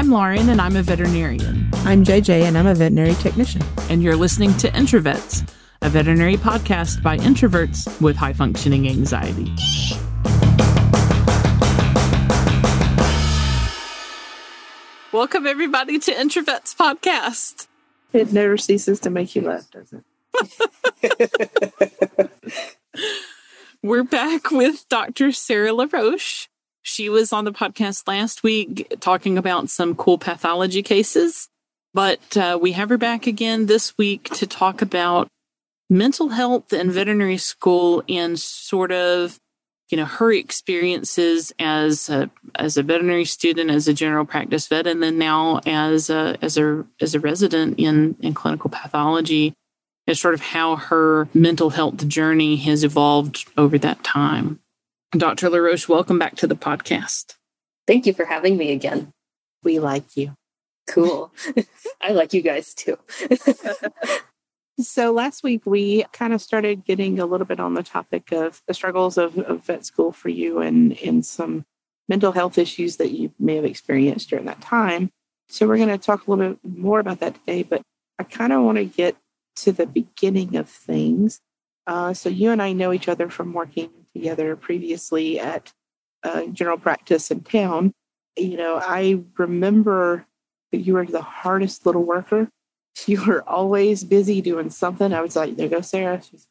I'm Lauren, and I'm a veterinarian. I'm JJ, and I'm a veterinary technician. And you're listening to Introvets, a veterinary podcast by introverts with high functioning anxiety. Welcome, everybody, to Introvets Podcast. It never ceases to make you laugh, does it? We're back with Dr. Sarah LaRoche. She was on the podcast last week talking about some cool pathology cases, but uh, we have her back again this week to talk about mental health and veterinary school and sort of you know her experiences as a as a veterinary student as a general practice vet and then now as a as a as a resident in in clinical pathology and sort of how her mental health journey has evolved over that time dr laroche welcome back to the podcast. Thank you for having me again. We like you. Cool. I like you guys too. So last week we kind of started getting a little bit on the topic of the struggles of, of vet school for you and, and some mental health issues that you may have experienced during that time. So we're going to talk a little bit more about that today, but I kind of want to get to the beginning of things. Uh, so you and I know each other from working together previously at uh, general practice in town. You know, I remember that you were the hardest little worker you were always busy doing something. I was like, there goes Sarah. She's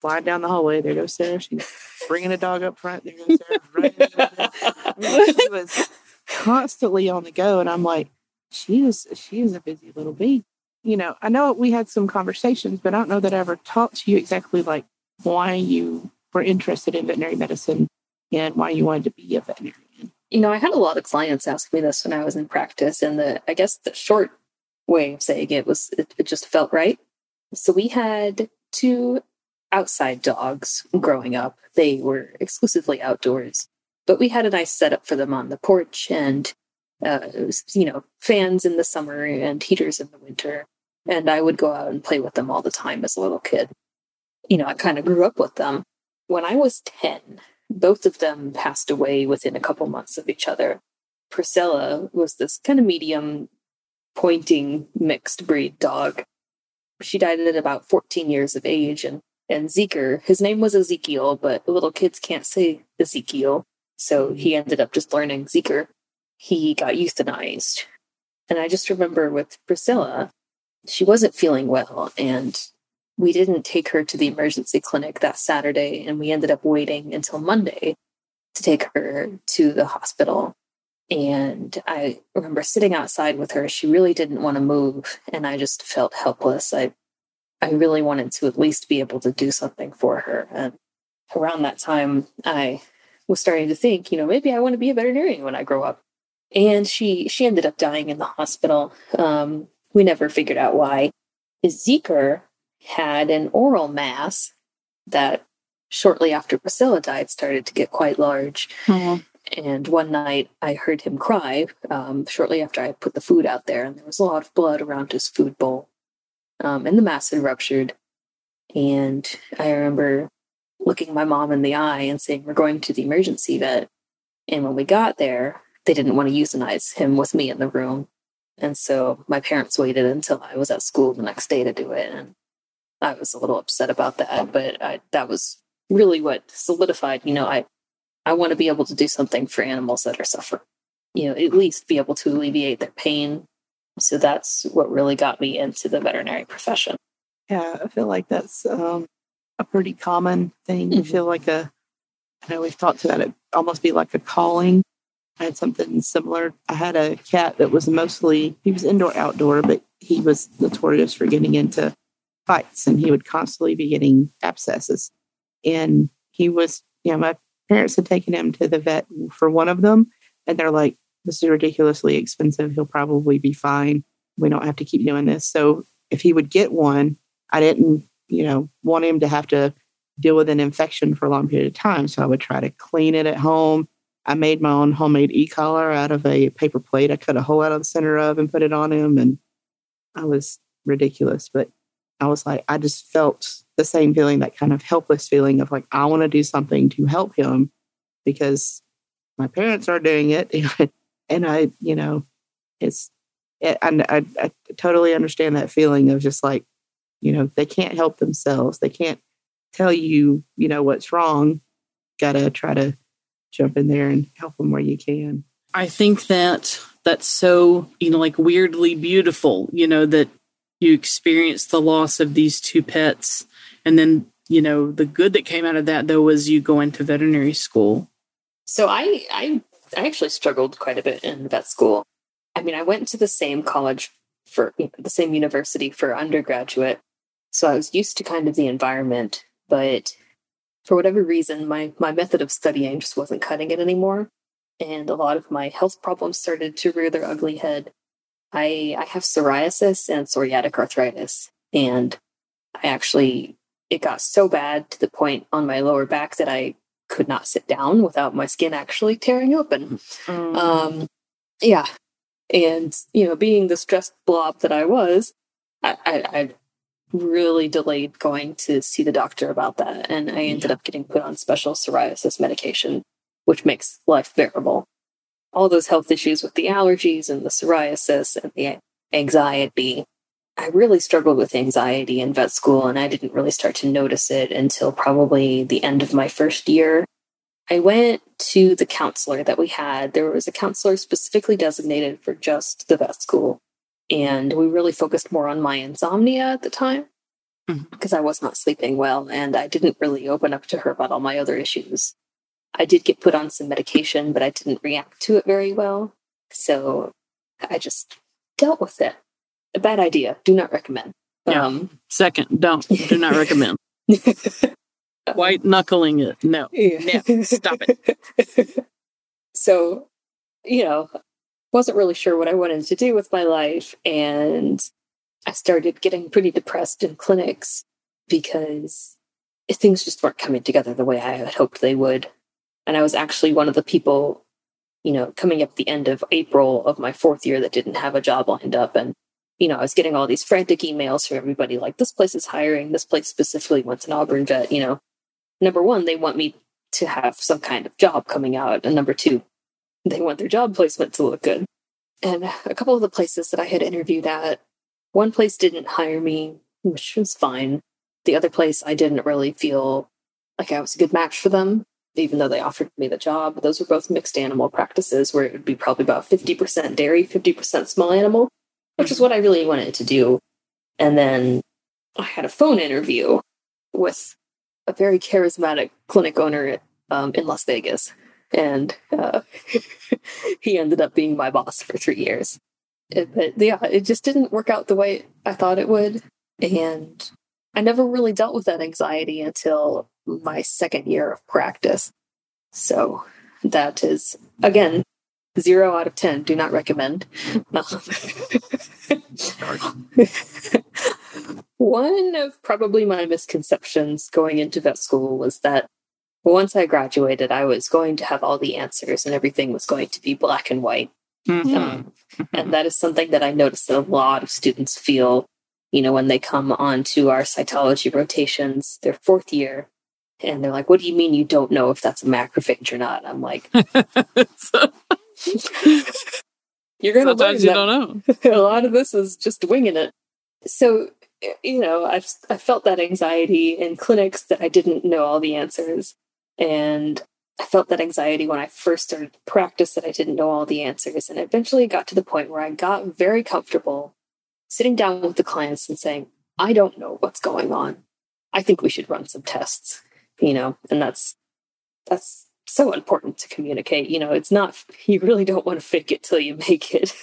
flying down the hallway. There goes Sarah. She's bringing a dog up front. There goes Sarah. Right she was constantly on the go. And I'm like, she is, she is a busy little bee. You know, I know we had some conversations, but I don't know that I ever talked to you exactly like why you were interested in veterinary medicine and why you wanted to be a veterinarian. You know, I had a lot of clients ask me this when I was in practice, and the I guess the short way of saying it was it, it just felt right. So we had two outside dogs growing up. They were exclusively outdoors, but we had a nice setup for them on the porch and uh, was, you know fans in the summer and heaters in the winter. And I would go out and play with them all the time as a little kid. You know, I kind of grew up with them. When I was 10, both of them passed away within a couple months of each other. Priscilla was this kind of medium pointing mixed breed dog. She died at about 14 years of age, and and Zeker, his name was Ezekiel, but little kids can't say Ezekiel, so he ended up just learning Zeker. He got euthanized. And I just remember with Priscilla, she wasn't feeling well, and we didn't take her to the emergency clinic that Saturday, and we ended up waiting until Monday to take her to the hospital. And I remember sitting outside with her. She really didn't want to move, and I just felt helpless. I I really wanted to at least be able to do something for her. And around that time, I was starting to think, you know, maybe I want to be a veterinarian when I grow up. And she she ended up dying in the hospital. Um, we never figured out why. Is Zeker had an oral mass that shortly after Priscilla died started to get quite large. Mm-hmm. And one night I heard him cry um, shortly after I put the food out there, and there was a lot of blood around his food bowl. Um, and the mass had ruptured. And I remember looking my mom in the eye and saying, We're going to the emergency vet. And when we got there, they didn't want to euthanize him with me in the room. And so my parents waited until I was at school the next day to do it. And I was a little upset about that, but I, that was really what solidified, you know, I, I want to be able to do something for animals that are suffering, you know, at least be able to alleviate their pain. So that's what really got me into the veterinary profession. Yeah, I feel like that's um, a pretty common thing. Mm-hmm. I feel like a, I know we've talked about it, almost be like a calling. I had something similar. I had a cat that was mostly, he was indoor, outdoor, but he was notorious for getting into fights and he would constantly be getting abscesses. And he was, you know, my parents had taken him to the vet for one of them, and they're like, this is ridiculously expensive. He'll probably be fine. We don't have to keep doing this. So if he would get one, I didn't, you know, want him to have to deal with an infection for a long period of time. So I would try to clean it at home. I made my own homemade e-collar out of a paper plate. I cut a hole out of the center of and put it on him. And I was ridiculous, but I was like, I just felt the same feeling, that kind of helpless feeling of like, I want to do something to help him because my parents are doing it. and I, you know, it's it, I, I, I totally understand that feeling of just like you know they can't help themselves they can't tell you you know what's wrong gotta try to jump in there and help them where you can I think that that's so, you know, like weirdly beautiful, you know, that you experience the loss of these two pets. And then, you know, the good that came out of that though was you going to veterinary school. So I I I actually struggled quite a bit in vet school. I mean, I went to the same college for you know, the same university for undergraduate. So I was used to kind of the environment, but for whatever reason, my my method of studying just wasn't cutting it anymore and a lot of my health problems started to rear their ugly head. I I have psoriasis and psoriatic arthritis, and I actually it got so bad to the point on my lower back that I could not sit down without my skin actually tearing open. Mm. Um, yeah, and you know, being the stressed blob that I was, I, I, I really delayed going to see the doctor about that, and I ended Yeah. up getting put on special psoriasis medication which makes life bearable. All those health issues with the allergies and the psoriasis and the anxiety. I really struggled with anxiety in vet school, and I didn't really start to notice it until probably the end of my first year. I went to the counselor that we had. There was a counselor specifically designated for just the vet school. And we really focused more on my insomnia at the time Mhm. because I was not sleeping well, and I didn't really open up to her about all my other issues. I did get put on some medication, but I didn't react to it very well. So I just dealt with it. A bad idea. Do not recommend. Yeah. Um, Second, don't, do not recommend. White knuckling it. No. yeah. No, stop it. so, you know, wasn't really sure what I wanted to do with my life. And I started getting pretty depressed in clinics because things just weren't coming together the way I had hoped they would. And I was actually one of the people, you know, coming up the end of April of my fourth year that didn't have a job lined up. And, you know, I was getting all these frantic emails from everybody like, this place is hiring, this place specifically wants an Auburn vet, you know. Number one, they want me to have some kind of job coming out. And number two, they want their job placement to look good. And a couple of the places that I had interviewed at, one place didn't hire me, which was fine. The other place, I didn't really feel like I was a good match for them, even though they offered me the job. Those were both mixed animal practices where it would be probably about 50% dairy, 50% small animal, which is what I really wanted to do. And then I had a phone interview with a very charismatic clinic owner um, in Las Vegas. And uh, he ended up being my boss for three years. It- but yeah, it just didn't work out the way I thought it would. And I never really dealt with that anxiety until my second year of practice. So that is, again, zero out of 10. Do not recommend. One of probably my misconceptions going into vet school was that once I graduated, I was going to have all the answers and everything was going to be black and white. Mhm. Um, and that is something that I noticed that a lot of students feel, you know, when they come onto our cytology rotations, their fourth year, and they're like, What do you mean you don't know if that's a macrophage or not? I'm like, You're going to learn Sometimes you that don't know. a lot of this is just winging it. So, you know, I've I felt that anxiety in clinics that I didn't know all the answers, and I felt that anxiety when I first started to practice that I didn't know all the answers, and eventually got to the point where I got very comfortable sitting down with the clients and saying, "I don't know what's going on. I think we should run some tests." You know, and that's that's so important to communicate. You know, it's not you really don't want to fake it till you make it.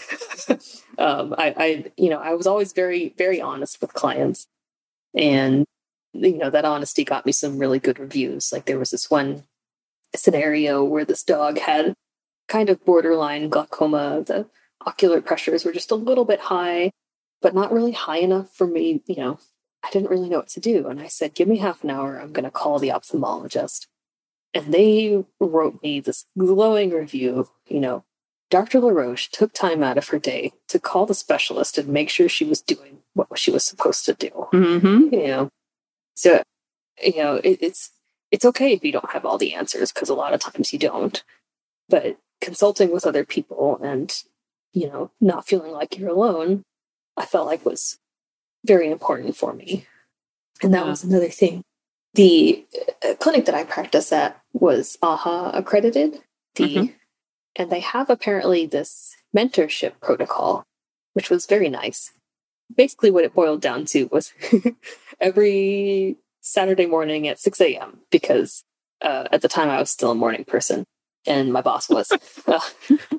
um, I, I, you know, I was always very, very honest with clients, and you know that honesty got me some really good reviews. Like there was this one scenario where this dog had kind of borderline glaucoma. The ocular pressures were just a little bit high, but not really high enough for me. You know, I didn't really know what to do, and I said, "Give me half an hour. I'm going to call the ophthalmologist." and they wrote me this glowing review. You know, Dr. LaRoche took time out of her day to call the specialist and make sure she was doing what she was supposed to do. Mm-hmm. You know, so you know it, it's it's okay if you don't have all the answers because a lot of times you don't. But consulting with other people and you know, not feeling like you're alone, I felt like was very important for me. And that Yeah. was another thing. The uh, clinic that I practice at was AAHA accredited. The Mhm. and they have apparently this mentorship protocol, which was very nice. Basically, what it boiled down to was every Saturday morning at 6 a.m. because uh, at the time I was still a morning person and my boss was. uh,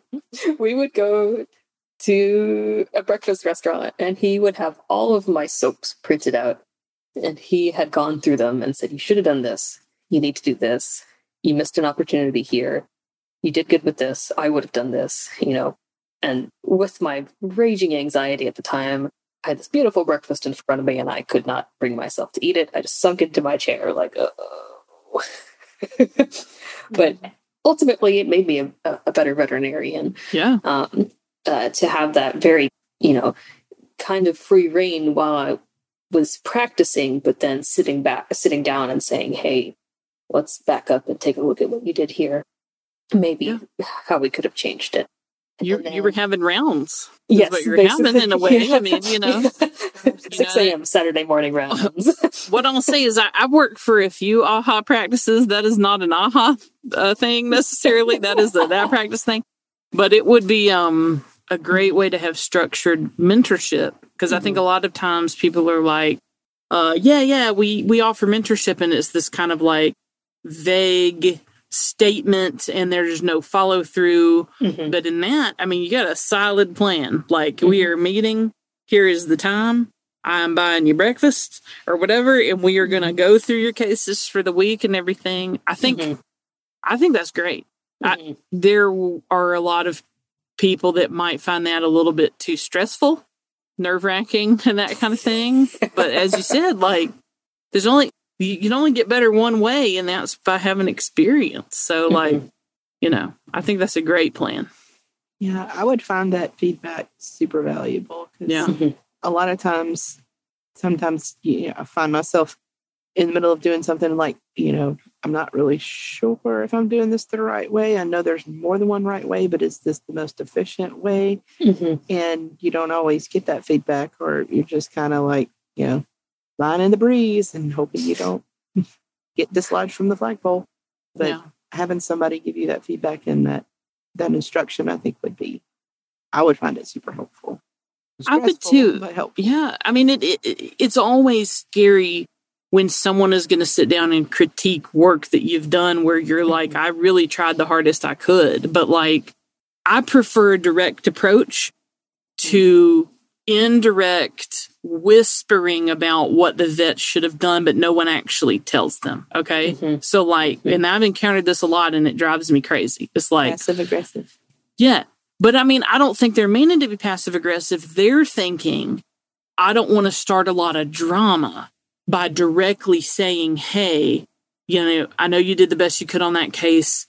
we would go to a breakfast restaurant and he would have all of my SOAPs printed out and he had gone through them and said, You should have done this. You need to do this. You missed an opportunity here. You did good with this. I would have done this, you know. And with my raging anxiety at the time, I had this beautiful breakfast in front of me and I could not bring myself to eat it. I just sunk into my chair like, oh. but ultimately, it made me a, a better veterinarian Yeah. um, uh, to have that very, you know, kind of free rein while I was practicing, but then sitting back, sitting down and saying, hey, let's back up and take a look at what you did here. Maybe Yeah. how we could have changed it. You And you were having rounds. yes, what you're having in a way. I mean, you know. 6 a.m. Saturday morning rounds. What I'll say is, I, I worked for a few AAHA practices. That is not an AAHA uh, thing necessarily. that is a that practice thing, but it would be um a great way to have structured mentorship because I think a lot of times people are like, uh, yeah, yeah, we we offer mentorship, and it's this kind of like vague statement, and there's no follow through. Mhm. But in that, I mean, you got a solid plan. Like we are meeting. Here is the time. I'm buying you breakfast or whatever, and we are going to go through your cases for the week and everything. I think, Mhm. I think that's great. I-. There are a lot of people that might find that a little bit too stressful, nerve wracking, and that kind of thing. But as you said, like there's only you, you can only get better one way, and that's by having experience. So, like, you know, I think that's a great plan. Yeah, I would find that feedback super valuable. 'cause Yeah. Mhm. a lot of times, sometimes you know, I find myself in the middle of doing something like, you know, I'm not really sure if I'm doing this the right way. I know there's more than one right way, but is this the most efficient way? Mhm. And you don't always get that feedback, or you're just kind of like, you know, lying in the breeze and hoping you don't get dislodged from the flagpole. But yeah. having somebody give you that feedback and that that instruction, I think would be, I would find it super helpful. I would too. but helpful. Yeah, I mean, it, it it's always scary when someone is going to sit down and critique work that you've done where you're like, I really tried the hardest I could, but like, I prefer a direct approach to indirect whispering about what the vet should have done, but no one actually tells them. Okay. Mhm. So, like, and I've encountered this a lot and it drives me crazy. It's like, Passive aggressive. yeah. But I mean, I don't think they're meaning to be passive aggressive. They're thinking, I don't want to start a lot of drama by directly saying, hey, you know, I know you did the best you could on that case.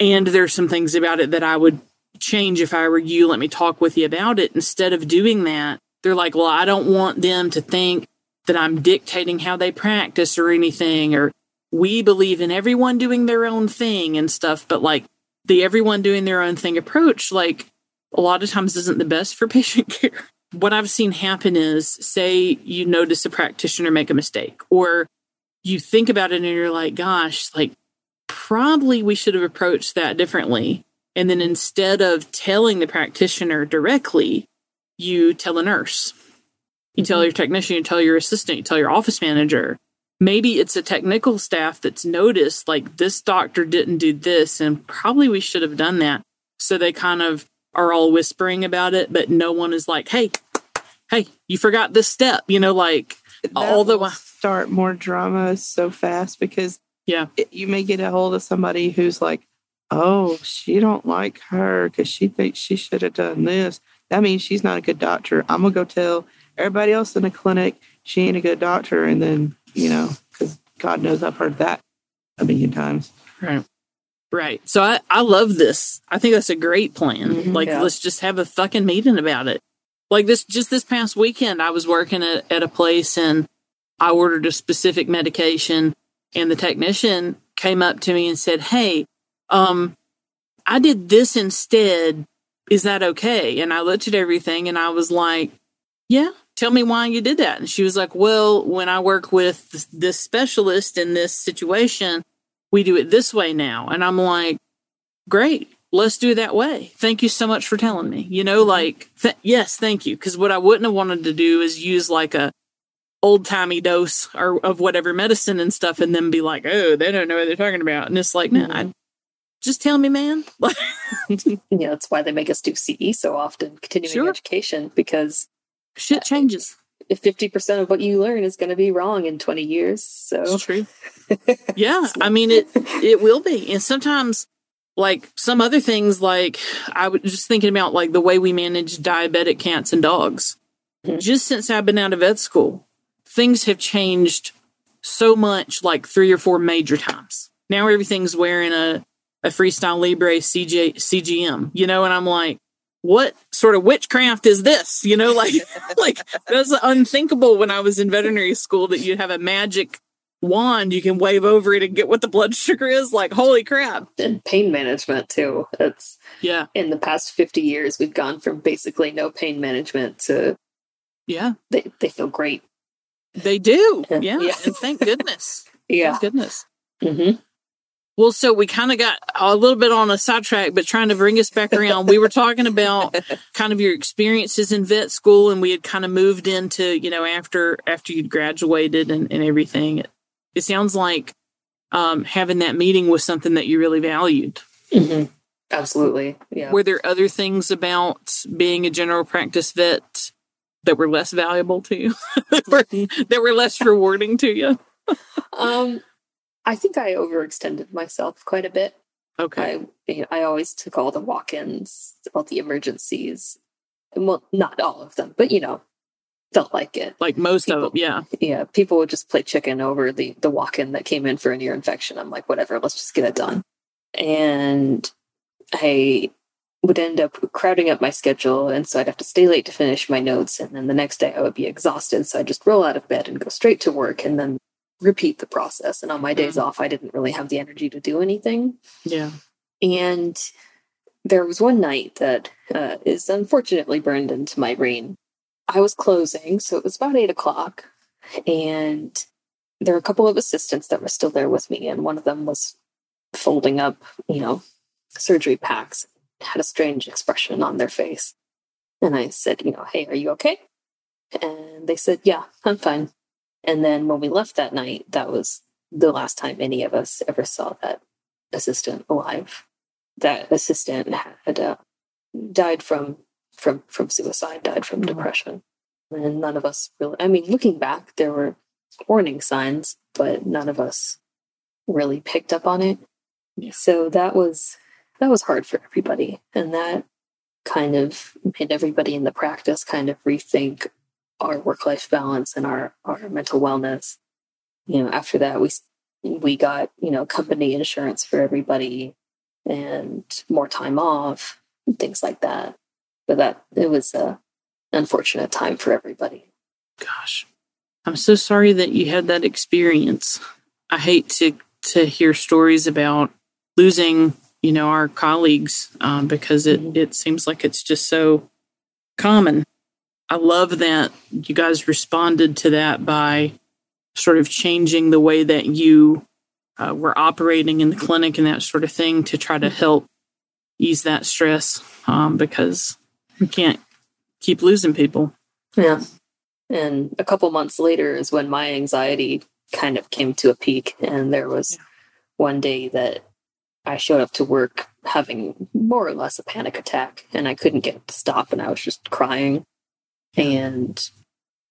And there's some things about it that I would change if I were you. Let me talk with you about it. Instead of doing that, they're like, well, I don't want them to think that I'm dictating how they practice or anything, or we believe in everyone doing their own thing and stuff. But like, the everyone doing their own thing approach, like a lot of times isn't the best for patient care. What I've seen happen is say you notice a practitioner make a mistake or you think about it and you're like, gosh, like probably we should have approached that differently. And then instead of telling the practitioner directly, you tell a nurse. You tell mm-hmm. your technician, you tell your assistant, you tell your office manager. Maybe it's a technical staff that's noticed like this doctor didn't do this and probably we should have done that. So they kind of are all whispering about it, but no one is like, hey, hey, you forgot this step. You know, like, That will I- start more drama so fast because Yeah. it- you may get a hold of somebody who's like, oh, she don't like her because she thinks she should have done this. That means she's not a good doctor. I'm gonna go tell everybody else in the clinic she ain't a good doctor, and then you know, because God knows I've heard that a million times. Right. Right. So I, I love this. I think that's a great plan. Mhm. like, Yeah. let's just have a fucking meeting about it. Like this, just this past weekend, I was working at, at a place and I ordered a specific medication and the technician came up to me and said, Hey, um, I did this instead. is that okay? And I looked at everything and I was like, yeah, tell me why you did that. And she was like, well, when I work with this specialist in this situation, we do it this way now. And I'm like, great, let's do it that way. Thank you so much for telling me. You know, mm-hmm. like, th- yes, thank you. Because what I wouldn't have wanted to do is use like a old timey dose or of whatever medicine and stuff, and then be like, oh, they don't know what they're talking about. And it's like, no, I, mm-hmm. just tell me, man. yeah, that's why they make us do CE so often, continuing sure. education, because shit changes. If fifty percent of what you learn is going to be wrong in twenty years, so it's true. yeah, I mean it. It will be, and sometimes like some other things like i was just thinking about like the way we manage diabetic cats and dogs mm-hmm. just since i've been out of vet school things have changed so much like three or four major times now everything's wearing a, a freestyle libre CJ, cgm you know and i'm like what sort of witchcraft is this? You know like like that's unthinkable when i was in veterinary school that you'd have a magic wand you can wave over it and get what the blood sugar is. Like holy crap. And pain management too. It's yeah. in the past 50 years we've gone from basically no pain management to yeah. they, they feel great. They do. Yeah, yeah. and thank goodness. Yeah. Thank goodness. Mm-hmm. Well so we kind of got a little bit on a sidetrack but trying to bring us back around we were talking about kind of your experiences in vet school and we had kind of moved into you know after after you'd graduated and, and everything it sounds like um, having that meeting was something that you really valued. Mm-hmm. Absolutely. Yeah. Were there other things about being a general practice vet that were less valuable to you, that, were, that were less rewarding to you? um, I think I overextended myself quite a bit. Okay. I, I always took all the walk ins, all the emergencies. Well, not all of them, but you know, felt like it. Like most people, of them, yeah. Yeah. People would just play chicken over the the walk in that came in for an ear infection. I'm like, whatever, let's just get it done. And I would end up crowding up my schedule. And so I'd have to stay late to finish my notes. And then the next day I would be exhausted. So I'd just roll out of bed and go straight to work and then repeat the process. And on my days mm-hmm. off, I didn't really have the energy to do anything. Yeah. And there was one night that uh, is unfortunately burned into my brain I was closing, so it was about eight o'clock, and there were a couple of assistants that were still there with me, and one of them was folding up, you know, surgery packs, had a strange expression on their face. And I said, you know, hey, are you okay? And they said, yeah, I'm fine. And then when we left that night, that was the last time any of us ever saw that assistant alive. That assistant had uh, died from from from suicide, died from mm-hmm. depression. And none of us really I mean, looking back, there were warning signs, but none of us really picked up on it. Yeah. So that was that was hard for everybody. And that kind of made everybody in the practice kind of rethink our work life balance and our, our mental wellness. You know, after that we we got, you know, company insurance for everybody and more time off and things like that but that it was a unfortunate time for everybody. Gosh, I'm so sorry that you had that experience. I hate to to hear stories about losing, you know, our colleagues um, because it mm-hmm. it seems like it's just so common. I love that you guys responded to that by sort of changing the way that you uh, were operating in the clinic and that sort of thing to try to mm-hmm. help ease that stress um, because we can't keep losing people. Yeah. And a couple months later is when my anxiety kind of came to a peak. And there was yeah. one day that I showed up to work having more or less a panic attack and I couldn't get it to stop and I was just crying. And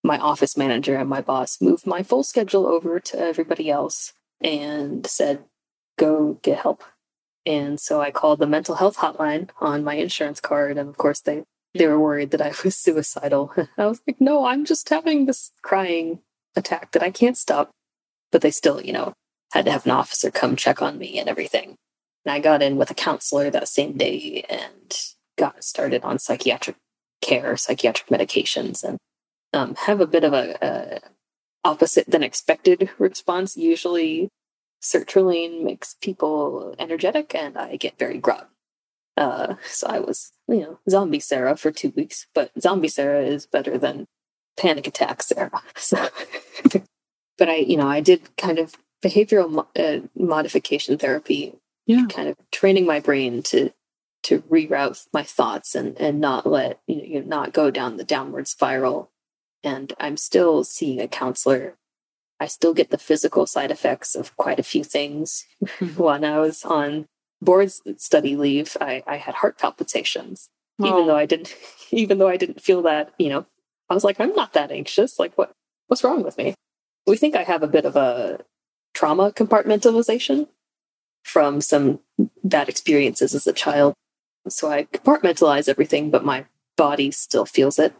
my office manager and my boss moved my full schedule over to everybody else and said, go get help. And so I called the mental health hotline on my insurance card. And of course, they they were worried that I was suicidal. I was like, no, I'm just having this crying attack that I can't stop. But they still, you know, had to have an officer come check on me and everything. And I got in with a counselor that same day and got started on psychiatric care, psychiatric medications, and um, have a bit of a, a opposite than expected response. Usually, sertraline makes people energetic, and I get very groggy. Uh, so I was, you know, zombie Sarah for two weeks, but zombie Sarah is better than panic attack Sarah. So, but I, you know, I did kind of behavioral mo- uh, modification therapy, Yeah. kind of training my brain to to reroute my thoughts and and not let you know, you know not go down the downward spiral. And I'm still seeing a counselor. I still get the physical side effects of quite a few things. Mm-hmm. when I was on board study leave, I, I had heart palpitations even Oh, though I didn't even though I didn't feel that, you know, I was like, I'm not that anxious. Like what what's wrong with me? We think I have a bit of a trauma compartmentalization from some bad experiences as a child. So I compartmentalize everything, but my body still feels it.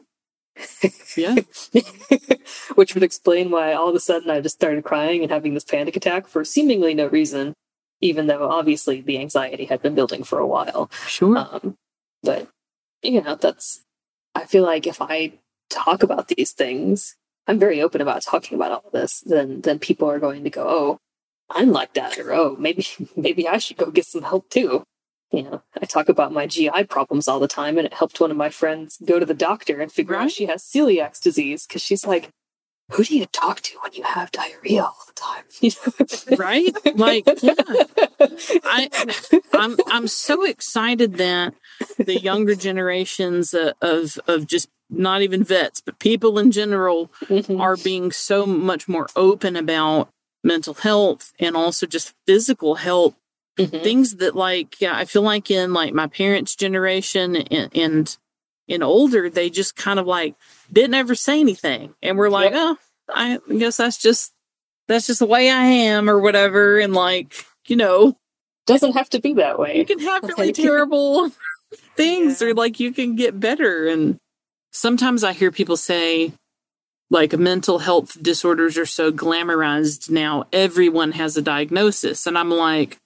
yeah. Which would explain why all of a sudden I just started crying and having this panic attack for seemingly no reason, even though obviously the anxiety had been building for a while. Sure. Um, but you know, that's I feel like if I talk about these things, I'm very open about talking about all of this, then then people are going to go, Oh, I'm like that, or oh, maybe maybe I should go get some help too. You know, I talk about my GI problems all the time, and it helped one of my friends go to the doctor and figure Right. out she has celiac disease because she's like, "Who do you talk to when you have diarrhea all the time?" You know? right? Like, yeah. I, I'm I'm so excited that the younger generations uh, of of just not even vets, but people in general Mhm. are being so much more open about mental health and also just physical health Mhm. things that like I feel like in like my parents' generation and, and and older, they just kind of like didn't ever say anything, and we're like, Yep. oh, I guess that's just that's just the way I am or whatever, and like you know, Doesn't have to be that way. you can have really terrible things Yeah. or like you can get better and sometimes i hear people say like mental health disorders are so glamorized now everyone has a diagnosis and i'm like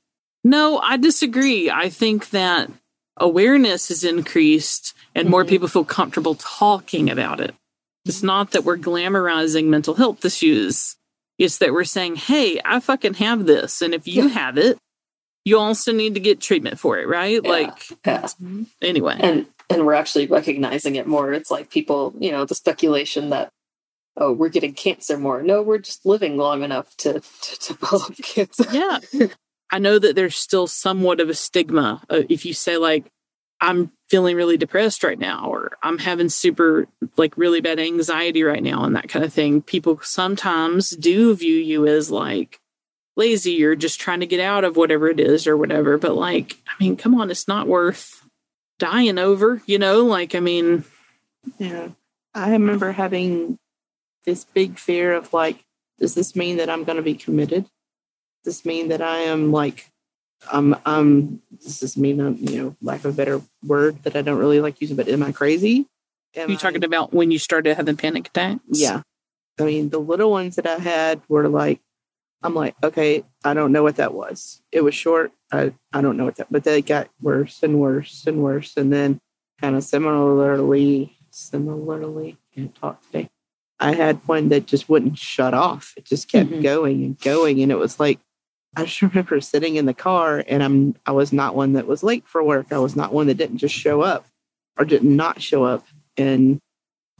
no i disagree. I think that awareness is increased and more Mhm. people feel comfortable talking about it. It's not that we're glamorizing mental health issues. It's that we're saying hey i fucking have this and if you Yeah. have it you also need to get treatment for it right? Yeah. like Yeah. anyway. And and we're actually recognizing it more. It's like people you know the speculation that oh we're getting cancer more. No we're just living long enough to to develop cancer. Yeah i know that there's still somewhat of a stigma uh, if you say like i'm feeling really depressed right now or i'm having super like really bad anxiety right now and that kind of thing people sometimes do view you as like lazy or just trying to get out of whatever it is or whatever but like i mean come on it's not worth dying over you know like i mean Yeah. I remember having this big fear of like, does this mean that I'm going to be committed? This mean that I am like, um, um, does this mean, um, you know, lack of a better word that I don't really like using, but am I crazy? Am you I- talking about when you started having panic attacks Yeah. I mean, the little ones that I had were like, I'm like, okay, I don't know what that was. It was short. I, I don't know what that, but they got worse and worse and worse. And then kind of similarly, similarly, can't talk today. I had one that just wouldn't shut off. It just kept Mhm. going and going. And it was like, I just remember sitting in the car and I'm, I was not one that was late for work. I was not one that didn't just show up or did not show up. And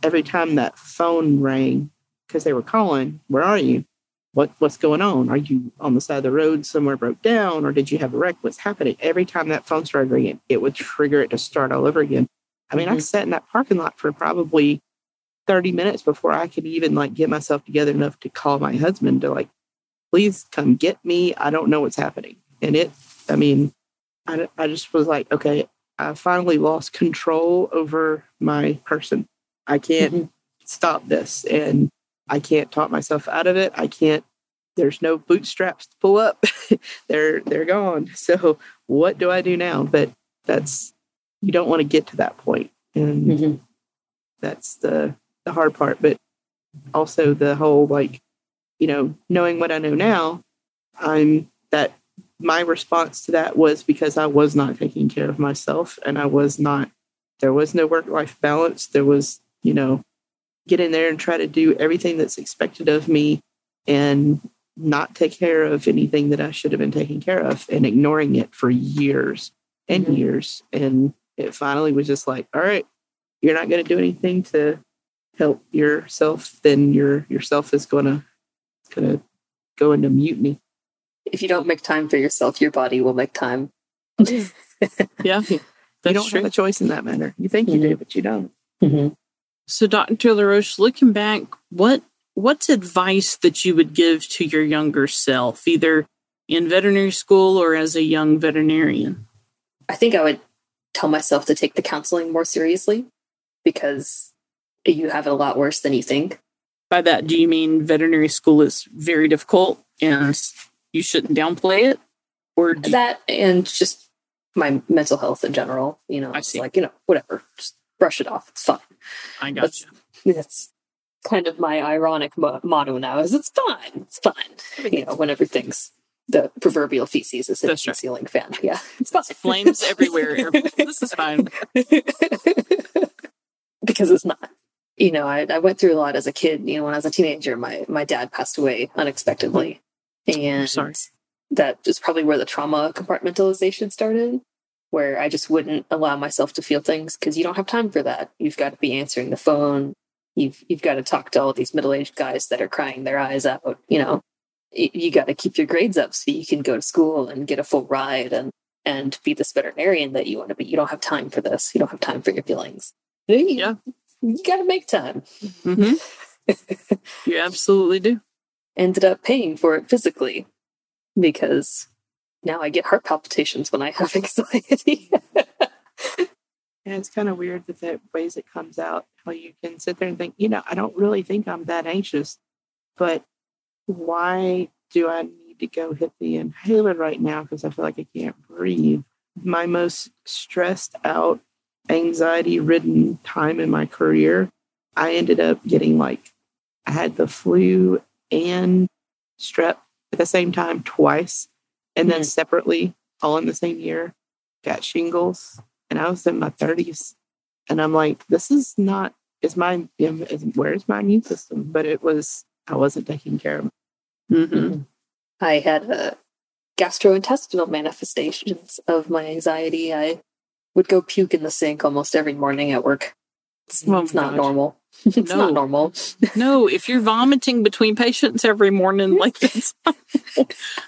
every time that phone rang, because they were calling, where are you? What what's going on? Are you on the side of the road somewhere broke down, or did you have a wreck? What's happening? Every time that phone started ringing, it would trigger it to start all over again. I mean, I Mhm. sat in that parking lot for probably 30 minutes before I could even like get myself together enough to call my husband to like, please come get me. I don't know what's happening. And it, I mean, I, I just was like, okay, I finally lost control over my person. I can't Mhm. stop this and I can't talk myself out of it. I can't there's no bootstraps to pull up. they're they're gone. So what do I do now? But that's you don't want to get to that point. And Mhm. that's the the hard part. But also the whole like, you know, knowing what I know now, I'm that my response to that was because I was not taking care of myself and I was not there was no work life balance. There was, you know, get in there and try to do everything that's expected of me and not take care of anything that I should have been taking care of and ignoring it for years. and Mhm. years. And it finally was just like, all right, you're not going to do anything to help yourself, then your yourself is going to going to go into mutiny. If you don't make time for yourself, your body will make time. Yeah, you that's don't true. have a choice in that matter. You think you do, mm-hmm. but you don't. Mm-hmm. So, Dr. LaRoche, looking back, what what's advice that you would give to your younger self, either in veterinary school or as a young veterinarian? I think I would tell myself to take the counseling more seriously because you have it a lot worse than you think. By that, do you mean veterinary school is very difficult and you shouldn't downplay it? Or do That and just my mental health in general. You know, I it's see. like, you know, whatever. Just brush it off. It's fine. I got That's you. that's kind of my ironic mo- motto now is it's fine. It's fine. You know, when everything's the proverbial feces is hitting the right. ceiling fan. Yeah. It's fine. Flames everywhere. This is fine. because it's not. You know, I, I went through a lot as a kid. You know, when I was a teenager, my my dad passed away unexpectedly, and that is probably where the trauma compartmentalization started. Where I just wouldn't allow myself to feel things because you don't have time for that. You've got to be answering the phone. You've you've got to talk to all these middle aged guys that are crying their eyes out. You know, you got to keep your grades up so you can go to school and get a full ride and and be this veterinarian that you want to be. You don't have time for this. You don't have time for your feelings. Yeah. You got to make time. hmm you absolutely do. Ended up paying for it physically because now I get heart palpitations when I have anxiety. And it's kind of weird that the ways it comes out, how you can sit there and think, you know, I don't really think I'm that anxious, but why do I need to go hit the inhaler right now? Because I feel like I can't breathe. My most stressed out, anxiety ridden time in my career, I ended up getting like, I had the flu and strep at the same time twice, and then Mm. separately, all in the same year, got shingles and I was in my 30s. And I'm like, this is not, is my, is, where's my immune system? But it was, I wasn't taking care of it. hmm I had uh, gastrointestinal manifestations of my anxiety. I would go puke in the sink almost every morning at work. It's, Oh it's not normal. it's No. not normal. No, if you're vomiting between patients every morning, like that's not,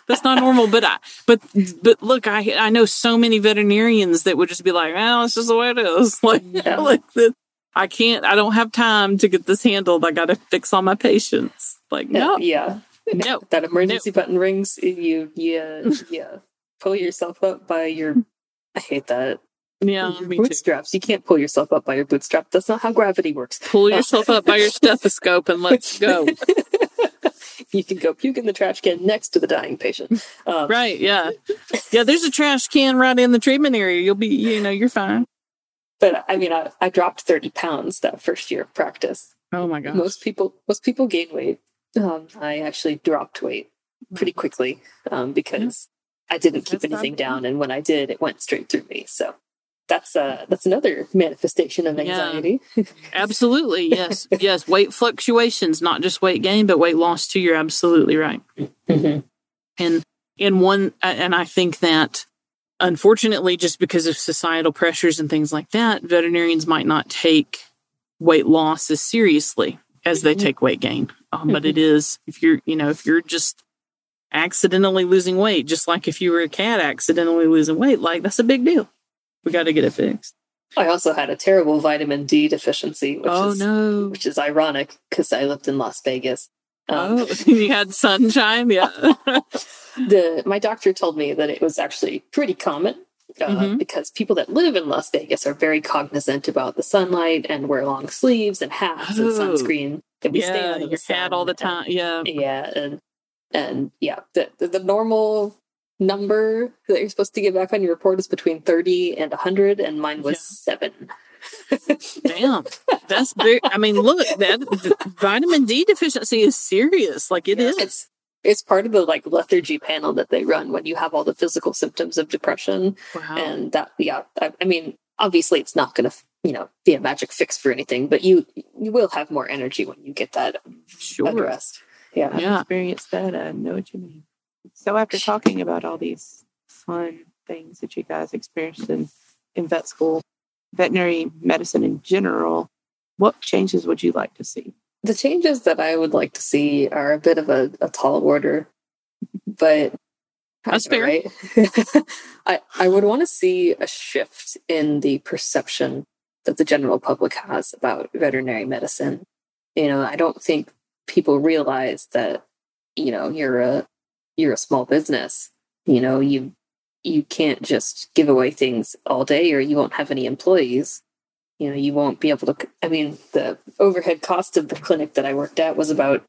that's not normal. But I, but but look, I I know so many veterinarians that would just be like, "Well, it's just the way it is." Like, Yeah. like that. I can't. I don't have time to get this handled. I got to fix all my patients. Like, no, Yeah. no. That emergency button rings. You, yeah, yeah. Pull yourself up by your. I hate that. Yeah, me too. bootstraps. You can't pull yourself up by your bootstrap. That's not how gravity works. Pull yourself up by your stethoscope and let's go. you can go puke in the trash can next to the dying patient. Um, Right? Yeah, yeah. There's a trash can right in the treatment area. You'll be, you know, you're fine. But I mean, I, I dropped 30 pounds that first year of practice. Oh my gosh. Most people, most people gain weight. Um, I actually dropped weight pretty quickly um, because I didn't keep That's anything down, and when I did, it went straight through me. So that's uh that's another manifestation of Yeah. anxiety. Absolutely. Yes. yes. Weight fluctuations, not just weight gain, but weight loss too. You're absolutely right. Mhm. And in one, and I think that unfortunately, just because of societal pressures and things like that, veterinarians might not take weight loss as seriously as they Mhm. take weight gain. Um, But it is, if you're, you know, if you're just accidentally losing weight, just like if you were a cat accidentally losing weight, like that's a big deal. We got to get it fixed. I also had a terrible vitamin D deficiency, which oh is no. which is ironic because I lived in Las Vegas. Um, Oh, you had sunshine, yeah. the my doctor told me that it was actually pretty common uh, Mhm. because people that live in Las Vegas are very cognizant about the sunlight and wear long sleeves and hats and Oh. sunscreen. And we stay yeah, out of the your cat all the time. Yeah. Yeah, and and yeah, the, the the normal number that you're supposed to get back on your report is between thirty and hundred, and mine was seven. Damn. That's very, I mean, look, that vitamin D deficiency is serious. Like it Yeah, is. It's it's part of the like lethargy panel that they run when you have all the physical symptoms of depression, Wow. and that yeah, I, I mean, obviously it's not going to you know be a magic fix for anything, but you you will have more energy when you get that sure. addressed. Yeah. Yeah. I've experienced that. I know what you mean. So after talking about all these fun things that you guys experienced in, in vet school, veterinary medicine in general, what changes would you like to see? The changes that I would like to see are a bit of a, a tall order, but that's fair. Right? I, I would want to see a shift in the perception that the general public has about veterinary medicine. You know, I don't think people realize that, you know, you're a you're a small business. You know, you you can't just give away things all day or you won't have any employees. You know you won't be able to i mean the overhead cost of the clinic that i worked at was about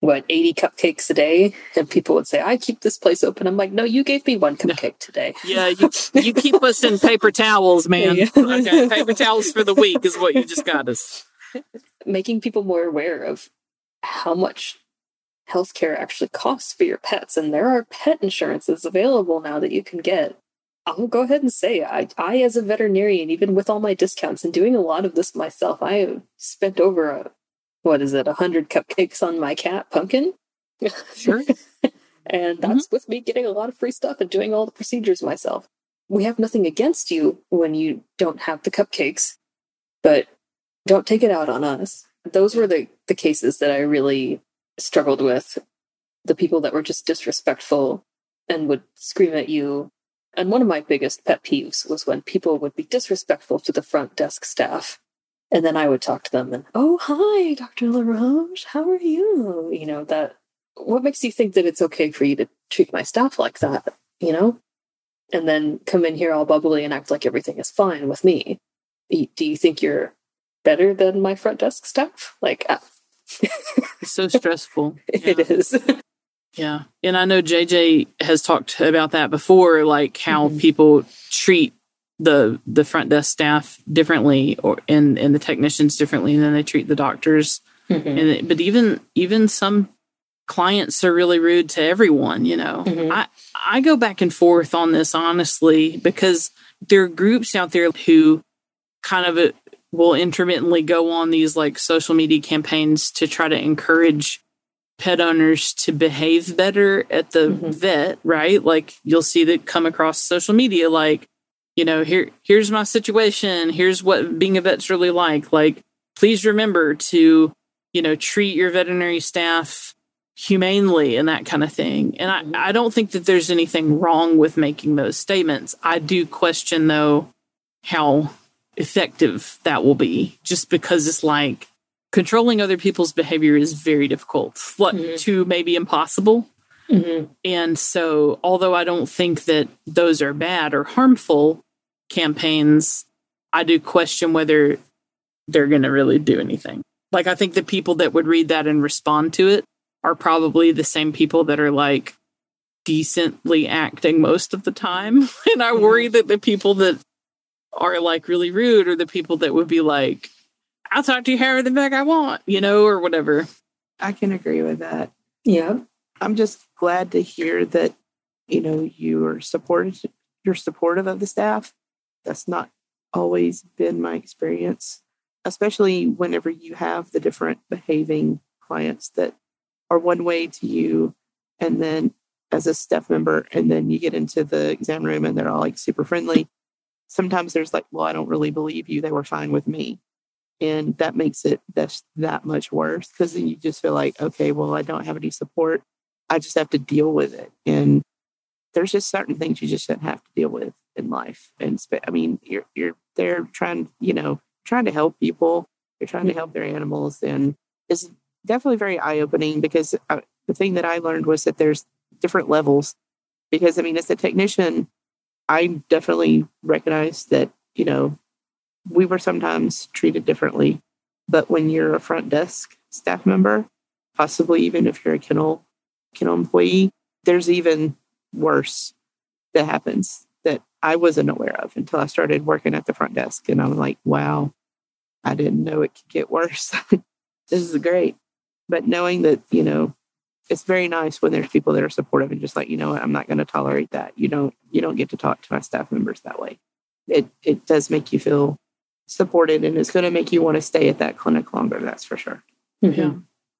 what 80 cupcakes a day? And people would say i keep this place open. I'm like no you gave me one cupcake today. Yeah you, you keep us in paper towels man. Yeah. okay paper towels for the week is what you just got us. Making people more aware of how much healthcare actually costs for your pets and there are pet insurances available now that you can get I'll go ahead and say I, I as a veterinarian, even with all my discounts and doing a lot of this myself, I have spent over a what is it, a hundred cupcakes on my cat Pumpkin. Sure. and that's mm-hmm. with me getting a lot of free stuff and doing all the procedures myself. We have nothing against you when you don't have the cupcakes, but don't take it out on us. Those were the, the cases that I really struggled with. The people that were just disrespectful and would scream at you and one of my biggest pet peeves was when people would be disrespectful to the front desk staff. And then I would talk to them and, oh, hi, Dr. LaRoche, how are you? You know, that, what makes you think that it's okay for you to treat my staff like that? You know? And then come in here all bubbly and act like everything is fine with me. Do you think you're better than my front desk staff? Like, it's so stressful. It yeah. is. Yeah. And I know JJ has talked about that before, like how mm-hmm. people treat the the front desk staff differently or and and the technicians differently than they treat the doctors. Mm-hmm. And but even even some clients are really rude to everyone, you know. Mm-hmm. I I go back and forth on this honestly because there are groups out there who kind of will intermittently go on these like social media campaigns to try to encourage pet owners to behave better at the mm-hmm. vet, right? Like you'll see that come across social media like, you know, here here's my situation, here's what being a vet's really like. Like please remember to, you know, treat your veterinary staff humanely and that kind of thing. And I, mm-hmm. I don't think that there's anything wrong with making those statements. I do question though how effective that will be just because it's like controlling other people's behavior is very difficult mm-hmm. to maybe impossible. Mm-hmm. And so, although I don't think that those are bad or harmful campaigns, I do question whether they're going to really do anything. Like, I think the people that would read that and respond to it are probably the same people that are like decently acting most of the time. and I worry mm-hmm. that the people that are like really rude are the people that would be like, I'll talk to you however the fuck I want, you know, or whatever. I can agree with that. Yeah. I'm just glad to hear that, you know, you are supported, you're supportive of the staff. That's not always been my experience, especially whenever you have the different behaving clients that are one way to you. And then as a staff member, and then you get into the exam room and they're all like super friendly. Sometimes there's like, well, I don't really believe you. They were fine with me. And that makes it that's that much worse because then you just feel like okay well i don't have any support. I just have to deal with it. And there's just certain things you just don't have to deal with in life. And i mean you're you're there trying you know trying to help people. You're trying to help their animals. And it's definitely very eye-opening because I, uh, the thing that i learned was that there's different levels. Because i mean as a technician i definitely recognize that you know we were sometimes treated differently. But when you're a front desk staff member, possibly even if you're a kennel kennel employee, there's even worse that happens that I wasn't aware of until I started working at the front desk. And I'm like, wow, I didn't know it could get worse. this is great. But knowing that, you know, it's very nice when there's people that are supportive and just like, you know what, I'm not going to tolerate that. You don't you don't get to talk to my staff members that way. It it does make you feel supported and it's going to make you want to stay at that clinic longer. That's for sure. Mm-hmm. Yeah.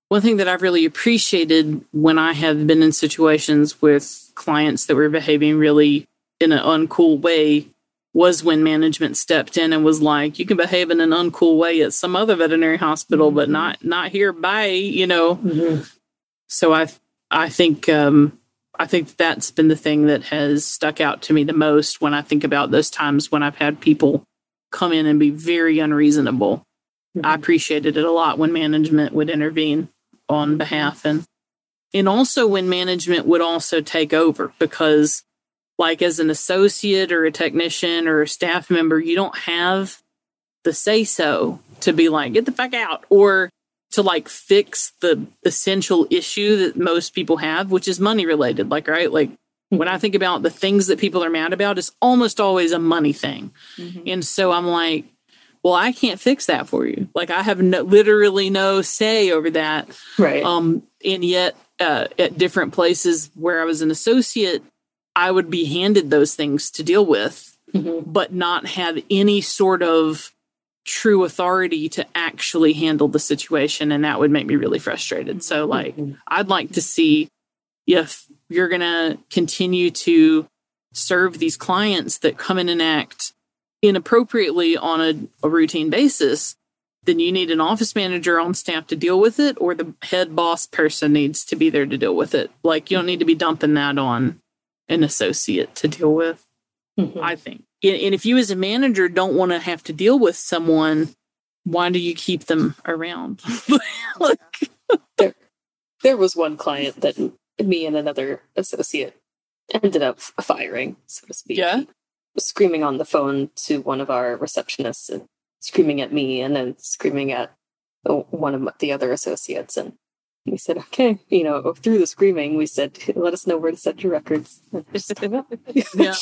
One thing that I've really appreciated when I have been in situations with clients that were behaving really in an uncool way was when management stepped in and was like, you can behave in an uncool way at some other veterinary hospital, but Mhm. not not here. Bye, you know. Mhm. So I I think um, I think that's been the thing that has stuck out to me the most when I think about those times when I've had people come in and be very unreasonable. I appreciated it a lot when management would intervene on behalf and and also when management would also take over because like as an associate or a technician or a staff member you don't have the say so to be like get the fuck out or to like fix the essential issue that most people have which is money related like right like when i think about the things that people are mad about it's almost always a money thing Mhm. and so I'm like, well, I can't fix that for you. Like I have no, literally no say over that. Right. Um, and yet, uh, at different places where I was an associate, I would be handed those things to deal with, Mhm. but not have any sort of true authority to actually handle the situation. And that would make me really frustrated. So, like, Mhm. I'd like to see if you're going to continue to serve these clients that come in and act inappropriately on a, a routine basis, then you need an office manager on staff to deal with it, or the head boss person needs to be there to deal with it. Like, you don't need to be dumping that on an associate to deal with, Mhm. I think. And if you, as a manager, don't want to have to deal with someone, why do you keep them around? like, there was one client that me and another associate ended up firing, so to speak. Yeah. Screaming on the phone to one of our receptionists and screaming at me and then screaming at one of the other associates. And we said, okay, you know, through the screaming, we said, let us know where to send your records. And just hung up. Yeah.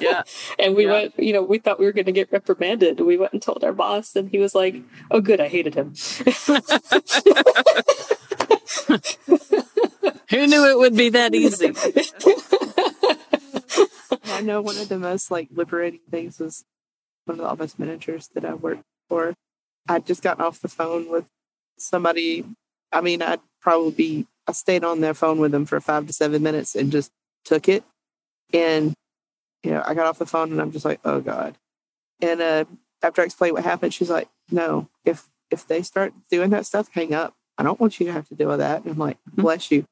Yeah. And we Yeah. went, you know, we thought we were going to get reprimanded. We went and told our boss, and he was like, oh, good, I hated him. Who knew it would be that easy? I know one of the most like liberating things was one of the office managers that I worked for. I'd just gotten off the phone with somebody. I mean, I'd probably be, I stayed on their phone with them for five to seven minutes and just took it. And, you know, I got off the phone and I'm just like, oh God. And uh, after I explained what happened, she's like, no, if, if they start doing that stuff, hang up. I don't want you to have to deal with that. And I'm like, bless you.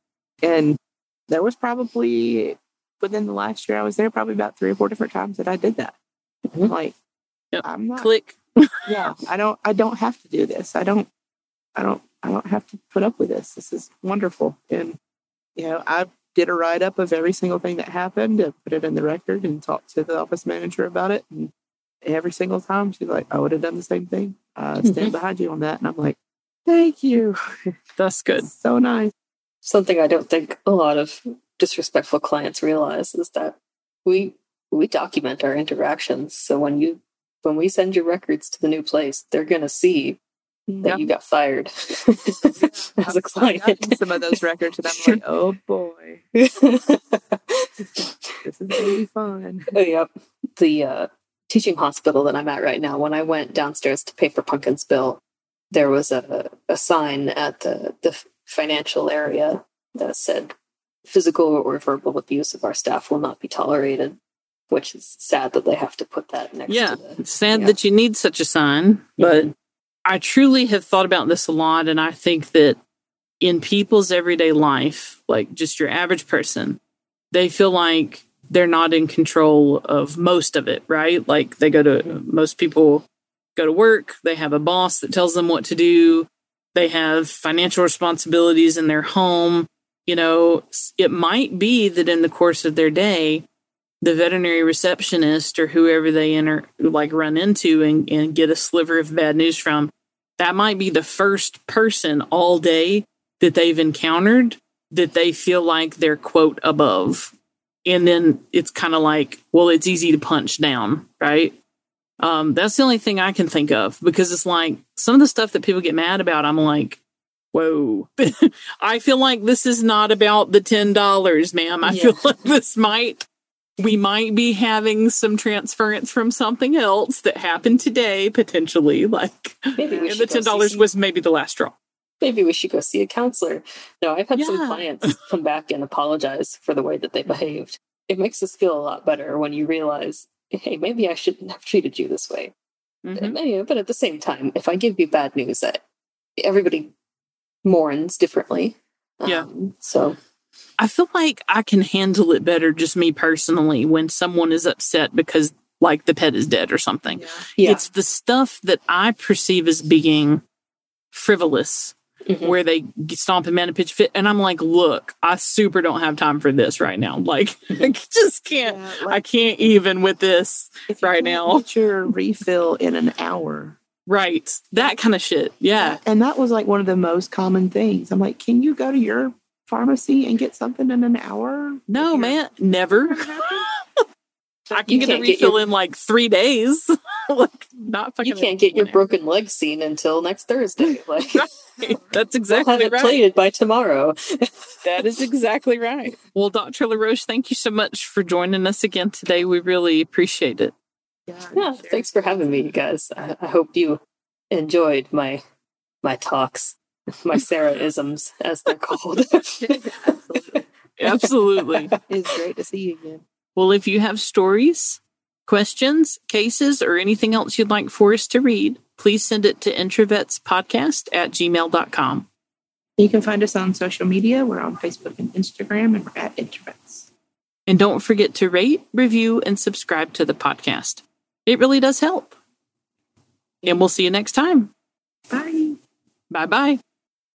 And there was probably within the last year I was there, probably about three or four different times that I did that. Mhm. Like, Yep. I'm not. Click. Yeah, I don't. I don't have to do this. I don't. I don't. I don't have to put up with this. This is wonderful. And you know, I did a write up of every single thing that happened and put it in the record and talked to the office manager about it. And every single time she's like, "I would have done the same thing. I stand Mhm. behind you on that." And I'm like, "Thank you. That's good. so nice." something I don't think a lot of disrespectful clients realize is that we we document our interactions. So when you when we send your records to the new place, they're gonna see that you got fired as a client. some of those records, and I'm like, "Oh boy, this is gonna be fun." Oh, yep. The uh, teaching hospital that I'm at right now, when I went downstairs to pay for Pumpkin's bill, there was a, a sign at the, the financial area that said physical or verbal abuse of our staff will not be tolerated, which is sad that they have to put that next Yeah. to the. Sad Yeah. that you need such a sign, but Mhm. I truly have thought about this a lot. And I think that in people's everyday life, like just your average person, they feel like they're not in control of most of it, right? Like they go to, most people go to work, they have a boss that tells them what to do, they have financial responsibilities in their home. You know, it might be that in the course of their day, the veterinary receptionist or whoever they enter like run into and, and get a sliver of bad news from that might be the first person all day that they've encountered that they feel like they're quote above. And then it's kind of like well it's easy to punch down right? Um, that's the only thing i can think of because it's like some of the stuff that people get mad about i'm like whoa. I feel like this is not about the $10 ma'am. I Yeah. feel like this might we might be having some transference from something else that happened today potentially like Maybe we the ten dollars was maybe the last straw Maybe we should go see a counselor. No, I've had some clients come back and apologize for the way that they behaved. it makes us feel a lot better when you realize, hey, maybe I shouldn't have treated you this way. Mhm. But at the same time, if I give you bad news, that everybody mourns differently. Yeah. Um, so I feel like I can handle it better, just me personally, when someone is upset because, like, the pet is dead or something. yeah, It's the stuff that I perceive as being frivolous, Mhm. where they stomp a man a pitch fit. And I'm like, look, I super don't have time for this right now. Like, I just can't. Yeah, I can't even with this. right now. Get your refill in an hour. Right. That kind of shit. Yeah. And that was like one of the most common things. I'm like, can you go to your pharmacy and get something in an hour? No, man. Never. I can You get a can't get refill your- in like three days. like, not fucking. you can't get your broken leg seen until next Thursday. Like That's we'll exactly have it right. plated by tomorrow. That is exactly right. Well, Dr. LaRoche, thank you so much for joining us again today. We really appreciate it. Yeah, Yeah, sure. thanks for having me, you guys. I, I hope you enjoyed my my talks, my Sarah-isms, as they're called. Absolutely. Absolutely. It's great to see you again. well, if you have stories, questions, cases, or anything else you'd like for us to read, please send it to introvetspodcast at gmail.com. You can find us on social media. We're on Facebook and Instagram, and we're at Introvets. And don't forget to rate, review, and subscribe to the podcast. It really does help. And we'll see you next time. Bye. Bye bye.